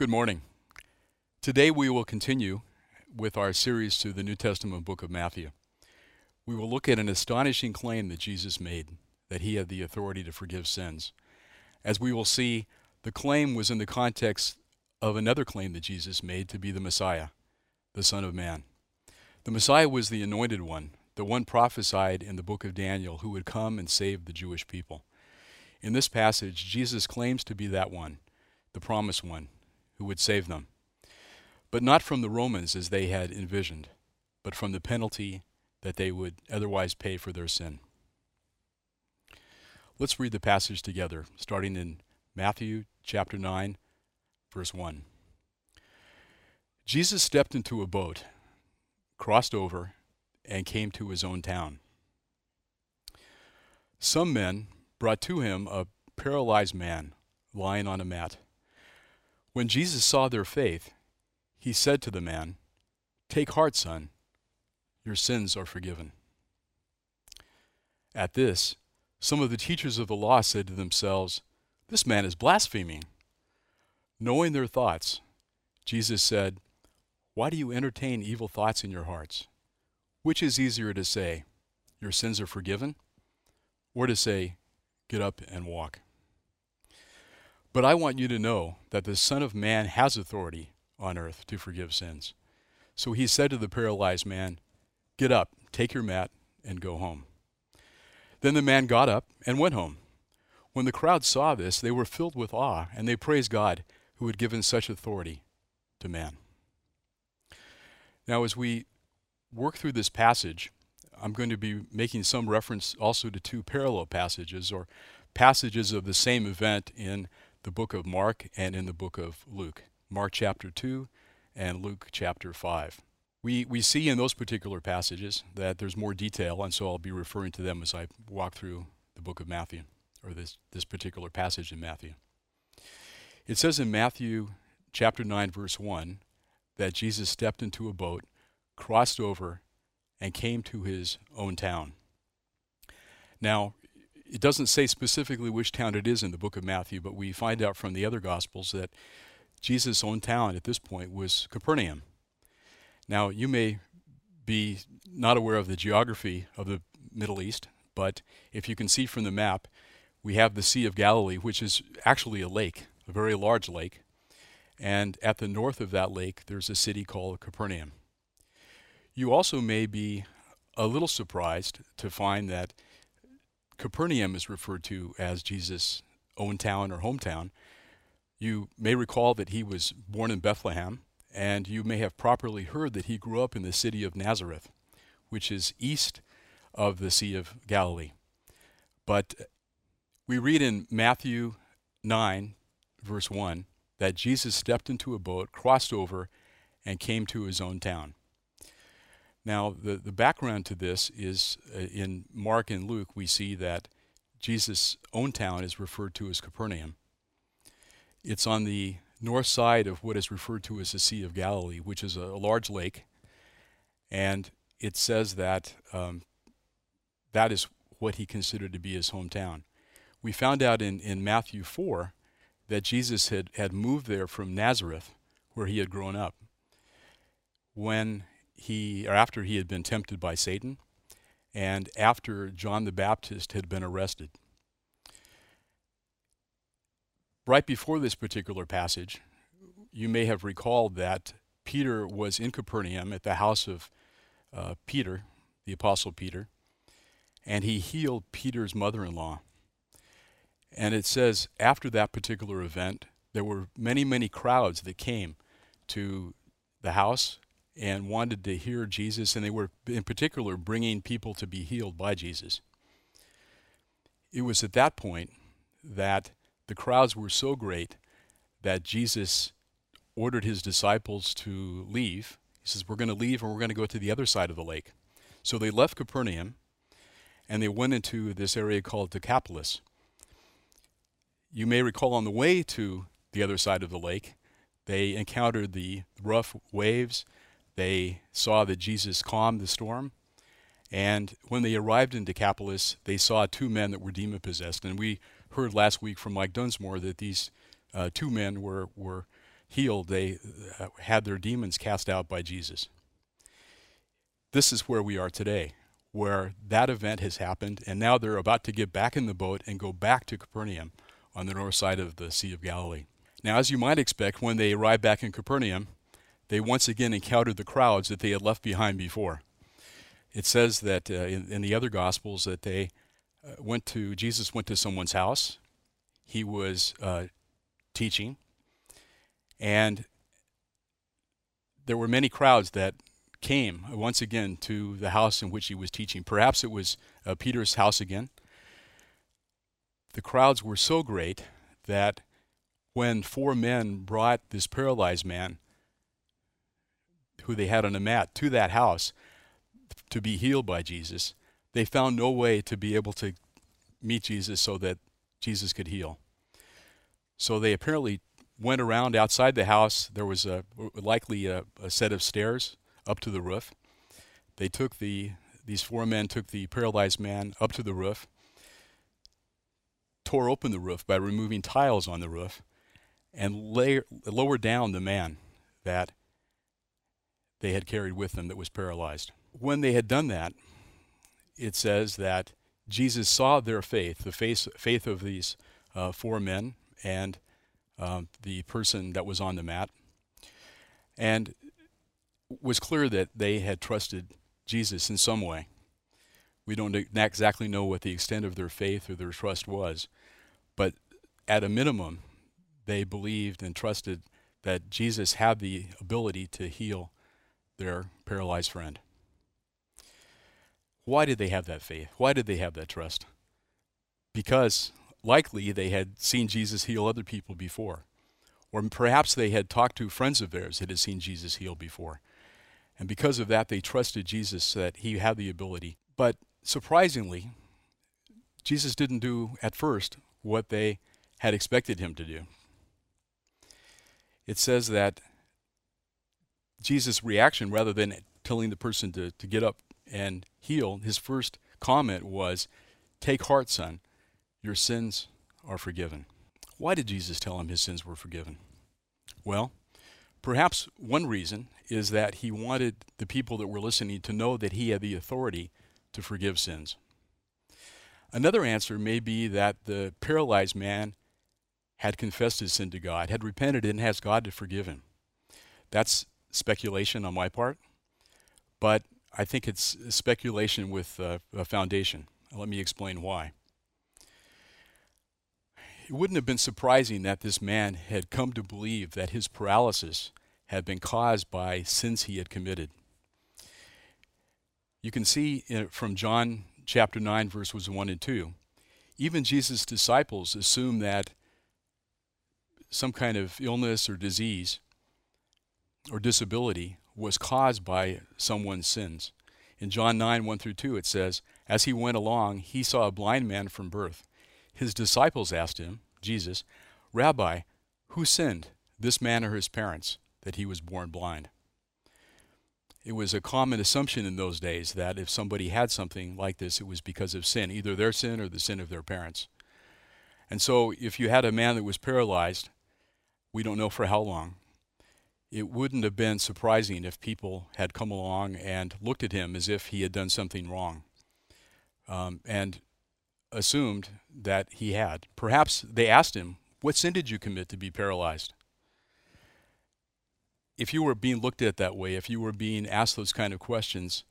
Good morning. Today we will continue with our series to the New Testament book of Matthew. We will look at an astonishing claim that Jesus made that he had the authority to forgive sins. As we will see, the claim was in the context of another claim that Jesus made to be the Messiah, the Son of Man. The Messiah was the anointed one, the one prophesied in the book of Daniel who would come and save the Jewish people. In this passage, Jesus claims to be that one, the promised one, who would save them. But not from the Romans as they had envisioned, but from the penalty that they would otherwise pay for their sin. Let's read the passage together, starting in Matthew chapter 9, verse 1. Jesus stepped into a boat, crossed over, and came to his own town. Some men brought to him a paralyzed man lying on a mat. When Jesus saw their faith, he said to the man, Take heart, son, your sins are forgiven. At this, some of the teachers of the law said to themselves, This man is blaspheming. Knowing their thoughts, Jesus said, Why do you entertain evil thoughts in your hearts? Which is easier to say, Your sins are forgiven, or to say, Get up and walk? But I want you to know that the Son of Man has authority on earth to forgive sins. So he said to the paralyzed man, Get up, take your mat, and go home. Then the man got up and went home. When the crowd saw this, they were filled with awe, and they praised God who had given such authority to man. Now, as we work through this passage, I'm going to be making some reference also to two parallel passages or passages of the same event in the book of Mark and in the book of Luke. Mark chapter 2 and Luke chapter 5. We, we see in those particular passages that there's more detail, and so I'll be referring to them as I walk through the book of Matthew, or this, this particular passage in Matthew. It says in Matthew chapter 9, verse 1, that Jesus stepped into a boat, crossed over, and came to his own town. Now, it doesn't say specifically which town it is in the book of Matthew, but we find out from the other Gospels that Jesus' own town at this point was Capernaum. Now, you may be not aware of the geography of the Middle East, but if you can see from the map, we have the Sea of Galilee, which is actually a lake, a very large lake. And at the north of that lake, there's a city called Capernaum. You also may be a little surprised to find that Capernaum is referred to as Jesus' own town or hometown. You may recall that he was born in Bethlehem, and you may have properly heard that he grew up in the city of Nazareth, which is east of the Sea of Galilee. But we read in Matthew 9, verse 1, that Jesus stepped into a boat, crossed over, and came to his own town. Now, the, the background to this is uh, in Mark and Luke, we see that Jesus' own town is referred to as Capernaum. It's on the north side of what is referred to as the Sea of Galilee, which is a, a large lake. And it says that um, that is what he considered to be his hometown. We found out in, in Matthew 4 that Jesus had, had moved there from Nazareth, where he had grown up, when he, or after he had been tempted by Satan, and after John the Baptist had been arrested right before this particular passage, you may have recalled that Peter was in Capernaum at the house of uh, Peter, the Apostle Peter, and he healed Peter's mother in law. And it says after that particular event, there were many, many crowds that came to the house and wanted to hear Jesus, and they were, in particular, bringing people to be healed by Jesus. It was at that point that the crowds were so great that Jesus ordered his disciples to leave. He says, We're going to leave and we're going to go to the other side of the lake. So they left Capernaum and they went into this area called Decapolis. You may recall on the way to the other side of the lake, they encountered the rough waves. They saw that Jesus calmed the storm. And when they arrived in Decapolis, they saw two men that were demon possessed. And we heard last week from Mike Dunsmore that these uh, two men were, were healed, they uh, had their demons cast out by Jesus. This is where we are today, where that event has happened, and now they're about to get back in the boat and go back to Capernaum on the north side of the Sea of Galilee. Now, as you might expect, when they arrived back in Capernaum, they once again encountered the crowds that they had left behind before. It says that uh, in, in, the other Gospels that they uh, went to, Jesus went to someone's house. He was uh, teaching. And there were many crowds that came once again to the house in which he was teaching. Perhaps it was uh, Peter's house again. The crowds were so great that when four men brought this paralyzed man, who they had on a mat, to that house to be healed by Jesus, they found no way to be able to meet Jesus so that Jesus could heal. So they apparently went around outside the house. There was a, likely a, a set of stairs up to the roof. They took the these four men took the paralyzed man up to the roof, tore open the roof by removing tiles on the roof, and lay, lowered down the man that they had carried with them that was paralyzed. When they had done that, it says that Jesus saw their faith, the faith, faith of these uh, four men and um, the person that was on the mat, and was clear that they had trusted Jesus in some way. We don't exactly know what the extent of their faith or their trust was, but at a minimum, they believed and trusted that Jesus had the ability to heal their paralyzed friend. Why did they have that faith? Why did they have that trust? Because likely they had seen Jesus heal other people before. Or perhaps they had talked to friends of theirs that had seen Jesus heal before. And because of that, they trusted Jesus that he had the ability. But surprisingly, Jesus didn't do at first what they had expected him to do. It says that Jesus' reaction, rather than telling the person to, to get up and heal, his first comment was, Take heart, son, your sins are forgiven. Why did Jesus tell him his sins were forgiven? Well, Perhaps one reason is that he wanted the people that were listening to know that he had the authority to forgive sins. Another answer may be that the paralyzed man had confessed his sin to God, had repented, and has God to forgive him. That's speculation on my part, but I think it's speculation with uh, a foundation. Let me explain why. It wouldn't have been surprising that this man had come to believe that his paralysis had been caused by sins he had committed. You can see from John chapter 9, verses 1 and 2, even Jesus' disciples assume that some kind of illness or disease or disability was caused by someone's sins. In John 9, 1 through 2, it says, As he went along, he saw a blind man from birth. His disciples asked him, Jesus, Rabbi, who sinned, this man or his parents, that he was born blind? It was a common assumption in those days that if somebody had something like this, it was because of sin, either their sin or the sin of their parents. And so, if you had a man that was paralyzed, we don't know for how long, it wouldn't have been surprising if people had come along and looked at him as if he had done something wrong. Um, and assumed that he had. Perhaps they asked him, What sin did you commit to be paralyzed? If you were being looked at that way, if you were being asked those kind of questions,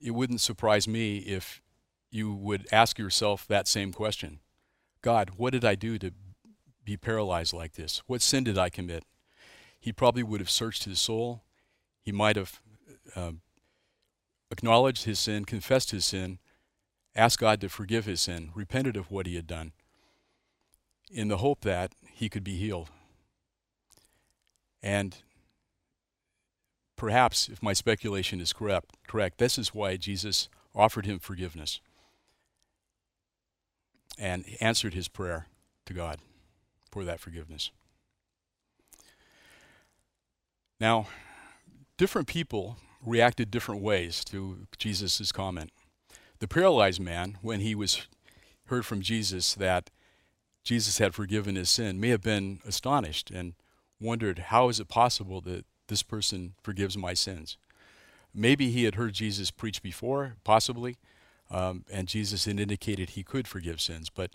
it wouldn't surprise me if you would ask yourself that same question God, what did I do to be paralyzed like this? What sin did I commit? He probably would have searched his soul. He might have uh, acknowledged his sin, confessed his sin, asked God to forgive his sin, repented of what he had done, in the hope that he could be healed. And perhaps, if my speculation is correct, correct, this is why Jesus offered him forgiveness and answered his prayer to God for that forgiveness. Now, different people reacted different ways to Jesus' comment. The paralyzed man, when he was heard from Jesus that Jesus had forgiven his sin, may have been astonished and wondered, how is it possible that this person forgives my sins? Maybe he had heard Jesus preach before, possibly, um, and Jesus had indicated he could forgive sins. But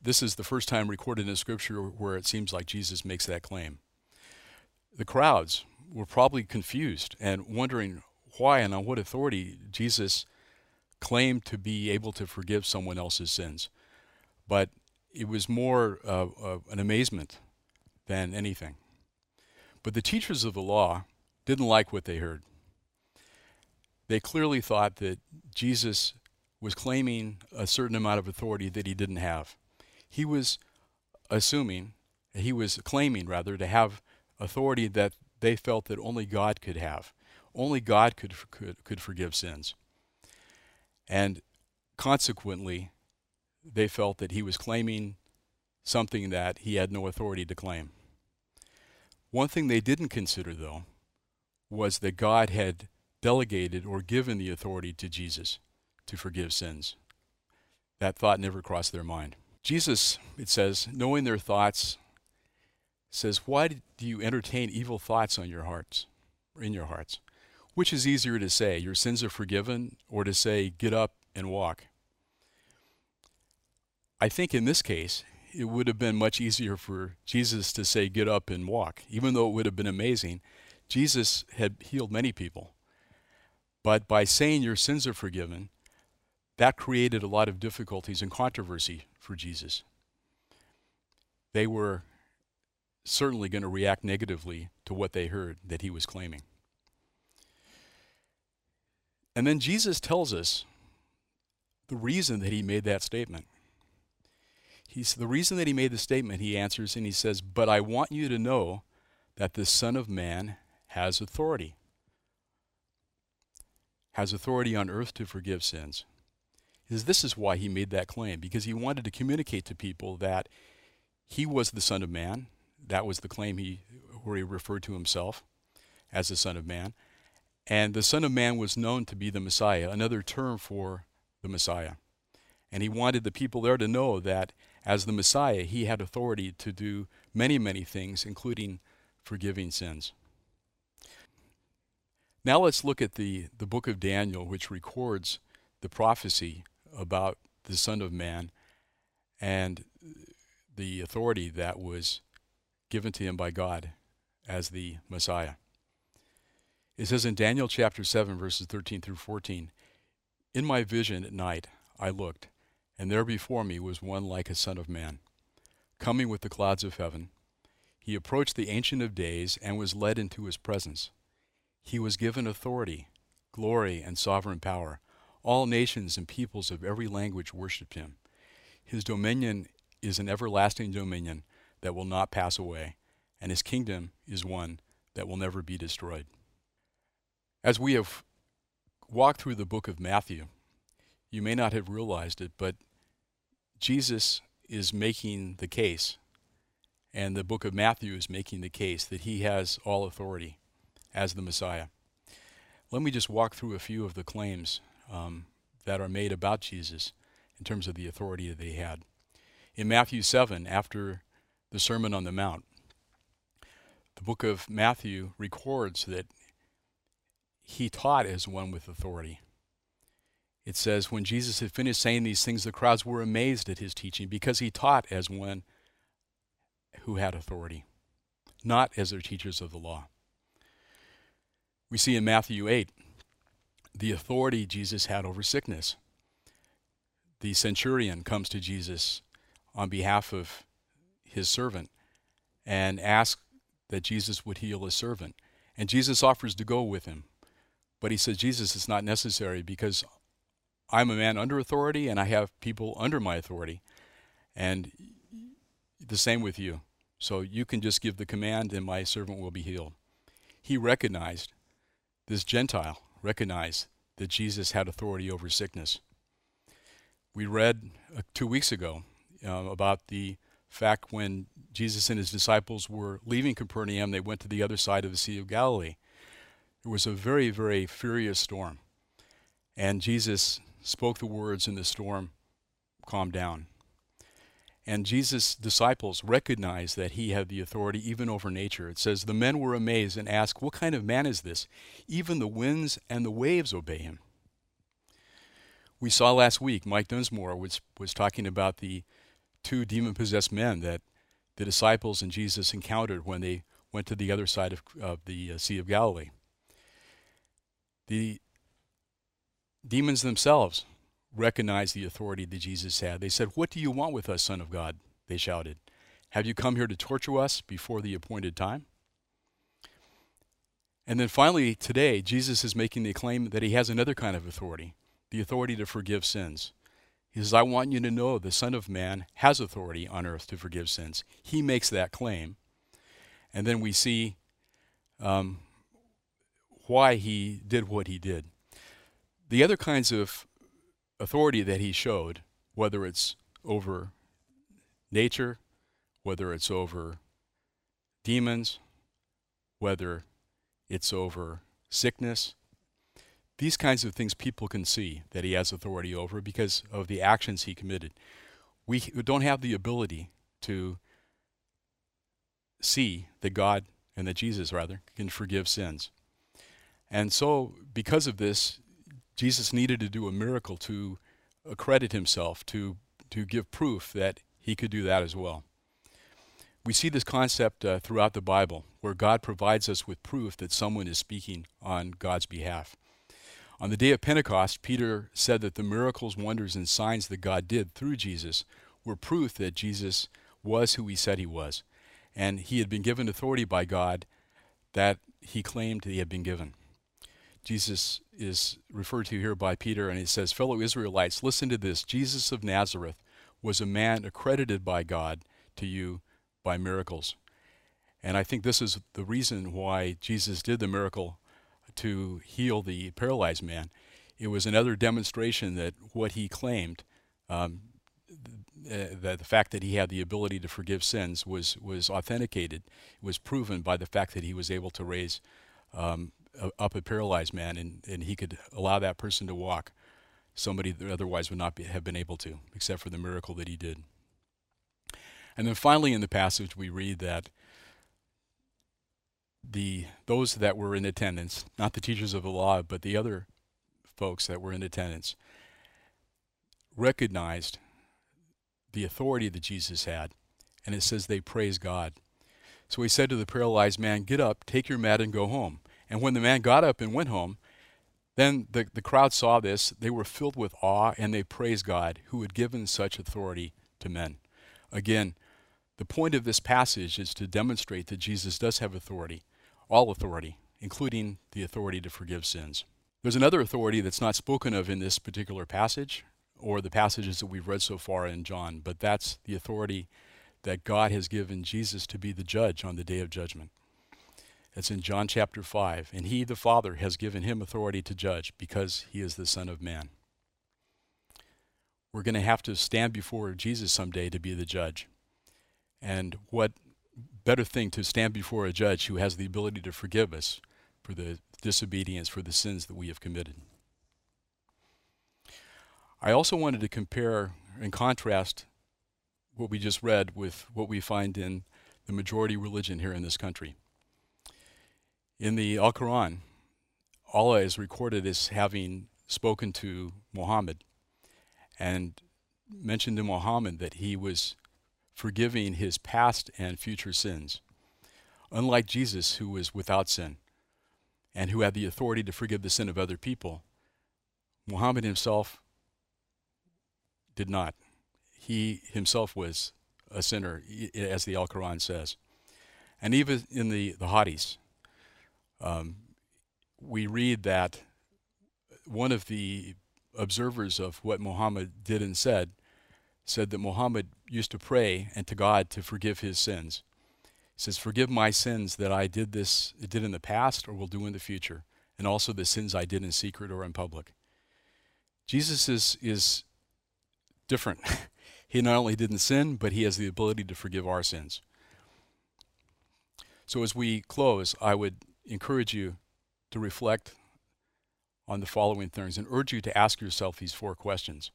this is the first time recorded in Scripture where it seems like Jesus makes that claim. The crowds were probably confused and wondering why and on what authority Jesus claimed to be able to forgive someone else's sins. But it was more uh, uh, an amazement than anything. But the teachers of the law didn't like what they heard. They clearly thought that Jesus was claiming a certain amount of authority that he didn't have. He was assuming, he was claiming rather, to have authority that they felt that only God could have. Only God could, could, could forgive sins. And consequently, they felt that he was claiming something that he had no authority to claim. One thing they didn't consider, though, was that God had delegated or given the authority to Jesus to forgive sins. That thought never crossed their mind. Jesus, it says, knowing their thoughts, says, Why do you entertain evil thoughts on your hearts, or in your hearts? Which is easier to say, your sins are forgiven, or to say, get up and walk? I think in this case, it would have been much easier for Jesus to say, Get up and walk. Even though it would have been amazing, Jesus had healed many people. But by saying your sins are forgiven, that created a lot of difficulties and controversy for Jesus. They were certainly going to react negatively to what they heard that he was claiming. And then Jesus tells us the reason that he made that statement. He's, the reason that he made the statement, he answers and he says, But I want you to know that the Son of Man has authority. Has authority on earth to forgive sins. Is this is why he made that claim, because he wanted to communicate to people that he was the Son of Man. That was the claim he where he referred to himself as the Son of Man. And the Son of Man was known to be the Messiah, another term for the Messiah. And he wanted the people there to know that as the Messiah, he had authority to do many, many things, including forgiving sins. Now let's look at the, the book of Daniel, which records the prophecy about the Son of Man and the authority that was given to him by God as the Messiah. It says in Daniel chapter 7, verses 13 through 14 In my vision at night I looked and there before me was one like a son of man, coming with the clouds of heaven. He approached the Ancient of Days and was led into his presence. He was given authority, glory, and sovereign power. All nations and peoples of every language worshipped him. His dominion is an everlasting dominion that will not pass away, and his kingdom is one that will never be destroyed. As we have walked through the book of Matthew, you may not have realized it, but Jesus is making the case, and the book of Matthew is making the case that he has all authority as the Messiah. Let me just walk through a few of the claims um, that are made about Jesus in terms of the authority that he had. In Matthew 7, after the Sermon on the Mount, the book of Matthew records that he taught as one with authority. It says, When Jesus had finished saying these things, the crowds were amazed at his teaching because he taught as one who had authority, not as their teachers of the law. We see in Matthew 8 the authority Jesus had over sickness. The centurion comes to Jesus on behalf of his servant and asks that Jesus would heal his servant. And Jesus offers to go with him. But he says, Jesus, it's not necessary because I'm a man under authority and I have people under my authority. And the same with you. So you can just give the command and my servant will be healed. He recognized, this Gentile recognized that Jesus had authority over sickness. We read uh, two weeks ago uh, about the fact when Jesus and his disciples were leaving Capernaum, they went to the other side of the Sea of Galilee. It was a very, very furious storm. And Jesus spoke the words, and the storm calmed down. And Jesus' disciples recognized that he had the authority even over nature. It says, The men were amazed and asked, What kind of man is this? Even the winds and the waves obey him. We saw last week, Mike Dunsmore was, was talking about the two demon possessed men that the disciples and Jesus encountered when they went to the other side of, of the uh, Sea of Galilee. The demons themselves recognized the authority that Jesus had. They said, What do you want with us, Son of God? They shouted. Have you come here to torture us before the appointed time? And then finally, today, Jesus is making the claim that he has another kind of authority the authority to forgive sins. He says, I want you to know the Son of Man has authority on earth to forgive sins. He makes that claim. And then we see um, why he did what he did. The other kinds of authority that he showed, whether it's over nature, whether it's over demons, whether it's over sickness, these kinds of things people can see that he has authority over because of the actions he committed. We don't have the ability to see that God and that Jesus, rather, can forgive sins. And so, because of this, Jesus needed to do a miracle to accredit himself, to, to give proof that he could do that as well. We see this concept uh, throughout the Bible, where God provides us with proof that someone is speaking on God's behalf. On the day of Pentecost, Peter said that the miracles, wonders, and signs that God did through Jesus were proof that Jesus was who he said he was. And he had been given authority by God that he claimed he had been given. Jesus is referred to here by Peter, and he says, Fellow Israelites, listen to this. Jesus of Nazareth was a man accredited by God to you by miracles. And I think this is the reason why Jesus did the miracle to heal the paralyzed man. It was another demonstration that what he claimed, um, th- that the fact that he had the ability to forgive sins was, was authenticated, was proven by the fact that he was able to raise um, up a paralyzed man, and, and he could allow that person to walk. Somebody that otherwise would not be, have been able to, except for the miracle that he did. And then finally, in the passage, we read that the those that were in attendance, not the teachers of the law, but the other folks that were in attendance, recognized the authority that Jesus had, and it says they praised God. So he said to the paralyzed man, Get up, take your mat, and go home. And when the man got up and went home, then the, the crowd saw this. They were filled with awe and they praised God who had given such authority to men. Again, the point of this passage is to demonstrate that Jesus does have authority, all authority, including the authority to forgive sins. There's another authority that's not spoken of in this particular passage or the passages that we've read so far in John, but that's the authority that God has given Jesus to be the judge on the day of judgment. It's in John chapter 5. And he, the Father, has given him authority to judge because he is the Son of Man. We're going to have to stand before Jesus someday to be the judge. And what better thing to stand before a judge who has the ability to forgive us for the disobedience, for the sins that we have committed? I also wanted to compare and contrast what we just read with what we find in the majority religion here in this country. In the Al Quran, Allah is recorded as having spoken to Muhammad and mentioned to Muhammad that he was forgiving his past and future sins. Unlike Jesus, who was without sin and who had the authority to forgive the sin of other people, Muhammad himself did not. He himself was a sinner, as the Al Quran says. And even in the, the Hadiths, um, we read that one of the observers of what Muhammad did and said said that Muhammad used to pray and to God to forgive his sins. He says, "Forgive my sins that I did this did in the past or will do in the future, and also the sins I did in secret or in public." Jesus is is different. he not only didn't sin, but he has the ability to forgive our sins. So as we close, I would encourage you to reflect on the following things and urge you to ask yourself these four questions.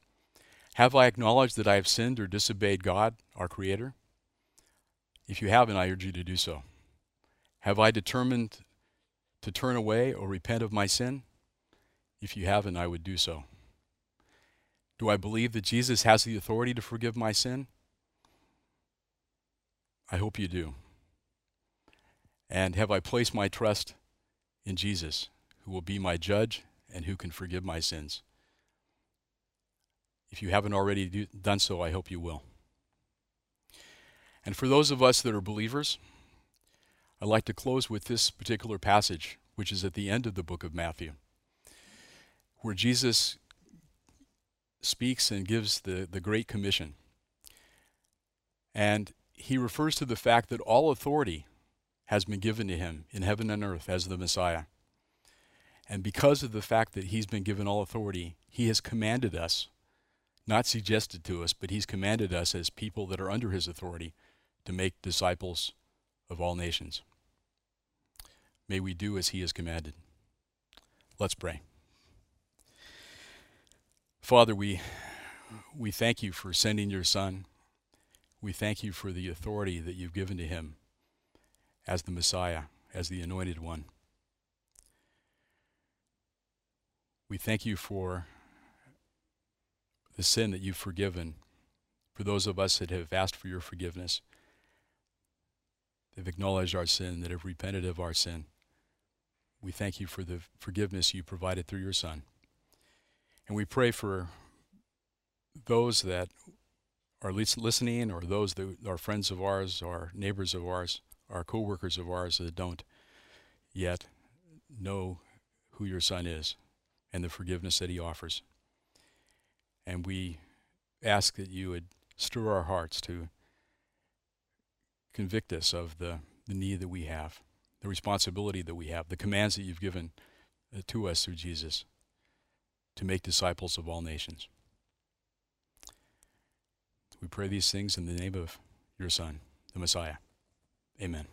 Have I acknowledged that I have sinned or disobeyed God, our Creator? If you haven't, I urge you to do so. Have I determined to turn away or repent of my sin? If you haven't, I would do so. Do I believe that Jesus has the authority to forgive my sin? I hope you do. And have I placed my trust in Jesus, who will be my judge and who can forgive my sins? If you haven't already do, done so, I hope you will. And for those of us that are believers, I'd like to close with this particular passage, which is at the end of the book of Matthew, where Jesus speaks and gives the, the Great Commission. And he refers to the fact that all authority has been given to him in heaven and earth as the Messiah. And because of the fact that he's been given all authority, he has commanded us, not suggested to us, but he's commanded us as people that are under his authority to make disciples of all nations. May we do as he has commanded. Let's pray. Father, we, we thank you for sending your Son. We thank you for the authority that you've given to him as the Messiah, as the anointed one. We thank you for the sin that you've forgiven, for those of us that have asked for your forgiveness, that have acknowledged our sin, that have repented of our sin. We thank you for the forgiveness you provided through your Son. And we pray for those that are listening or those that are friends of ours or neighbors of ours are co-workers of ours that don't yet know who your son is and the forgiveness that he offers. And we ask that you would stir our hearts to convict us of the, the need that we have, the responsibility that we have, the commands that you've given uh, to us through Jesus to make disciples of all nations. We pray these things in the name of your Son, the Messiah. Amen.